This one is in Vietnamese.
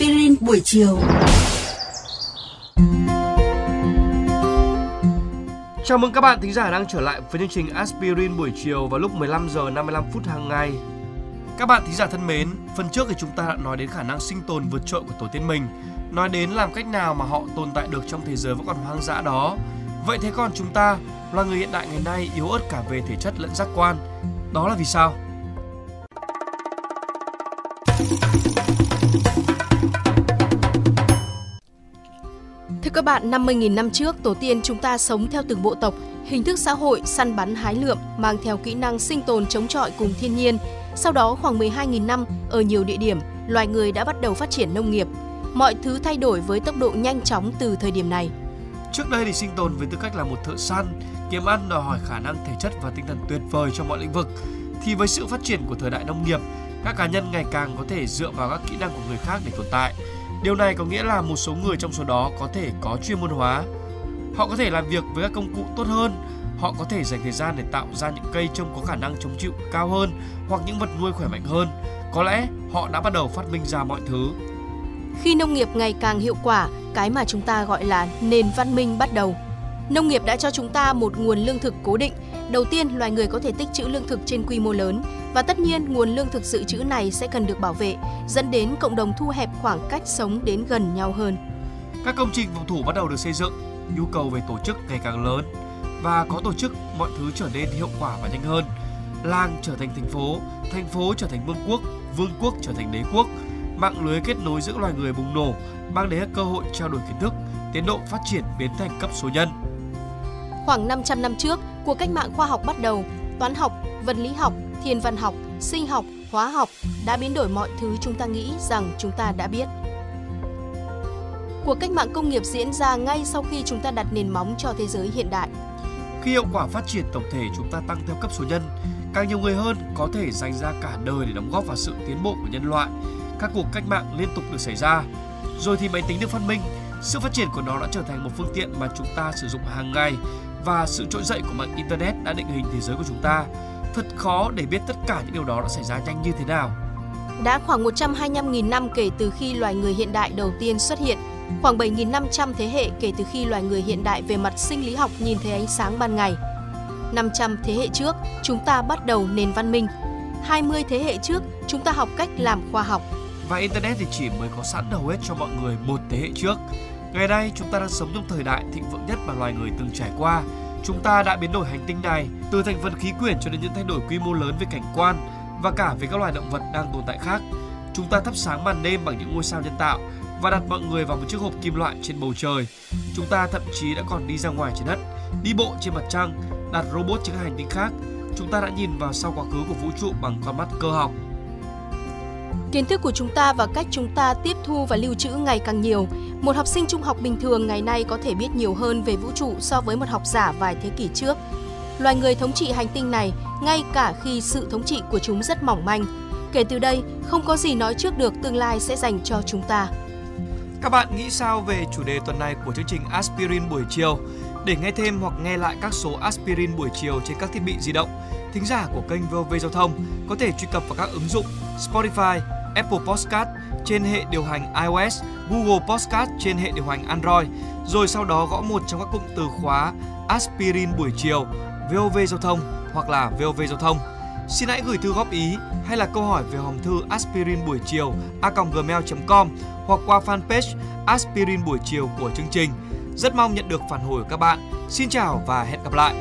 Aspirin buổi chiều. Chào mừng các bạn thính giả đang trở lại với chương trình Aspirin buổi chiều vào lúc 15 giờ 55 phút hàng ngày. Các bạn thính giả thân mến, phần trước thì chúng ta đã nói đến khả năng sinh tồn vượt trội của tổ tiên mình, nói đến làm cách nào mà họ tồn tại được trong thế giới vẫn còn hoang dã đó. Vậy thế còn chúng ta, loài người hiện đại ngày nay yếu ớt cả về thể chất lẫn giác quan, đó là vì sao? Các bạn, 50.000 năm trước, tổ tiên chúng ta sống theo từng bộ tộc, hình thức xã hội săn bắn hái lượm, mang theo kỹ năng sinh tồn chống chọi cùng thiên nhiên. Sau đó khoảng 12.000 năm, ở nhiều địa điểm, loài người đã bắt đầu phát triển nông nghiệp. Mọi thứ thay đổi với tốc độ nhanh chóng từ thời điểm này. Trước đây thì sinh tồn với tư cách là một thợ săn, kiếm ăn đòi hỏi khả năng thể chất và tinh thần tuyệt vời trong mọi lĩnh vực. Thì với sự phát triển của thời đại nông nghiệp, các cá nhân ngày càng có thể dựa vào các kỹ năng của người khác để tồn tại. Điều này có nghĩa là một số người trong số đó có thể có chuyên môn hóa. Họ có thể làm việc với các công cụ tốt hơn, họ có thể dành thời gian để tạo ra những cây trông có khả năng chống chịu cao hơn hoặc những vật nuôi khỏe mạnh hơn. Có lẽ họ đã bắt đầu phát minh ra mọi thứ. Khi nông nghiệp ngày càng hiệu quả, cái mà chúng ta gọi là nền văn minh bắt đầu. Nông nghiệp đã cho chúng ta một nguồn lương thực cố định. Đầu tiên, loài người có thể tích trữ lương thực trên quy mô lớn và tất nhiên nguồn lương thực dự trữ này sẽ cần được bảo vệ, dẫn đến cộng đồng thu hẹp khoảng cách sống đến gần nhau hơn. Các công trình phòng thủ bắt đầu được xây dựng, nhu cầu về tổ chức ngày càng lớn và có tổ chức mọi thứ trở nên hiệu quả và nhanh hơn. Làng trở thành thành phố, thành phố trở thành vương quốc, vương quốc trở thành đế quốc. Mạng lưới kết nối giữa loài người bùng nổ, mang đến cơ hội trao đổi kiến thức, tiến độ phát triển biến thành cấp số nhân. Khoảng 500 năm trước, cuộc cách mạng khoa học bắt đầu, toán học, vật lý học, thiên văn học, sinh học, hóa học đã biến đổi mọi thứ chúng ta nghĩ rằng chúng ta đã biết. Cuộc cách mạng công nghiệp diễn ra ngay sau khi chúng ta đặt nền móng cho thế giới hiện đại. Khi hiệu quả phát triển tổng thể chúng ta tăng theo cấp số nhân, càng nhiều người hơn có thể dành ra cả đời để đóng góp vào sự tiến bộ của nhân loại. Các cuộc cách mạng liên tục được xảy ra. Rồi thì máy tính được phát minh, sự phát triển của nó đã trở thành một phương tiện mà chúng ta sử dụng hàng ngày và sự trỗi dậy của mạng internet đã định hình thế giới của chúng ta. Thật khó để biết tất cả những điều đó đã xảy ra nhanh như thế nào. Đã khoảng 125.000 năm kể từ khi loài người hiện đại đầu tiên xuất hiện, khoảng 7.500 thế hệ kể từ khi loài người hiện đại về mặt sinh lý học nhìn thấy ánh sáng ban ngày. 500 thế hệ trước, chúng ta bắt đầu nền văn minh. 20 thế hệ trước, chúng ta học cách làm khoa học. Và Internet thì chỉ mới có sẵn hầu hết cho mọi người một thế hệ trước. Ngày nay, chúng ta đang sống trong thời đại thịnh vượng nhất mà loài người từng trải qua. Chúng ta đã biến đổi hành tinh này từ thành phần khí quyển cho đến những thay đổi quy mô lớn về cảnh quan và cả về các loài động vật đang tồn tại khác. Chúng ta thắp sáng màn đêm bằng những ngôi sao nhân tạo và đặt mọi người vào một chiếc hộp kim loại trên bầu trời. Chúng ta thậm chí đã còn đi ra ngoài trái đất, đi bộ trên mặt trăng, đặt robot trên các hành tinh khác. Chúng ta đã nhìn vào sau quá khứ của vũ trụ bằng con mắt cơ học. Kiến thức của chúng ta và cách chúng ta tiếp thu và lưu trữ ngày càng nhiều. Một học sinh trung học bình thường ngày nay có thể biết nhiều hơn về vũ trụ so với một học giả vài thế kỷ trước. Loài người thống trị hành tinh này ngay cả khi sự thống trị của chúng rất mỏng manh. Kể từ đây, không có gì nói trước được tương lai sẽ dành cho chúng ta. Các bạn nghĩ sao về chủ đề tuần này của chương trình Aspirin buổi chiều? Để nghe thêm hoặc nghe lại các số Aspirin buổi chiều trên các thiết bị di động, thính giả của kênh VOV Giao thông có thể truy cập vào các ứng dụng Spotify, Apple Podcast trên hệ điều hành iOS, Google Podcast trên hệ điều hành Android, rồi sau đó gõ một trong các cụm từ khóa Aspirin buổi chiều, VOV Giao thông hoặc là VOV Giao thông. Xin hãy gửi thư góp ý hay là câu hỏi về hòm thư aspirin buổi chiều a.gmail.com hoặc qua fanpage aspirin buổi chiều của chương trình. Rất mong nhận được phản hồi của các bạn. Xin chào và hẹn gặp lại!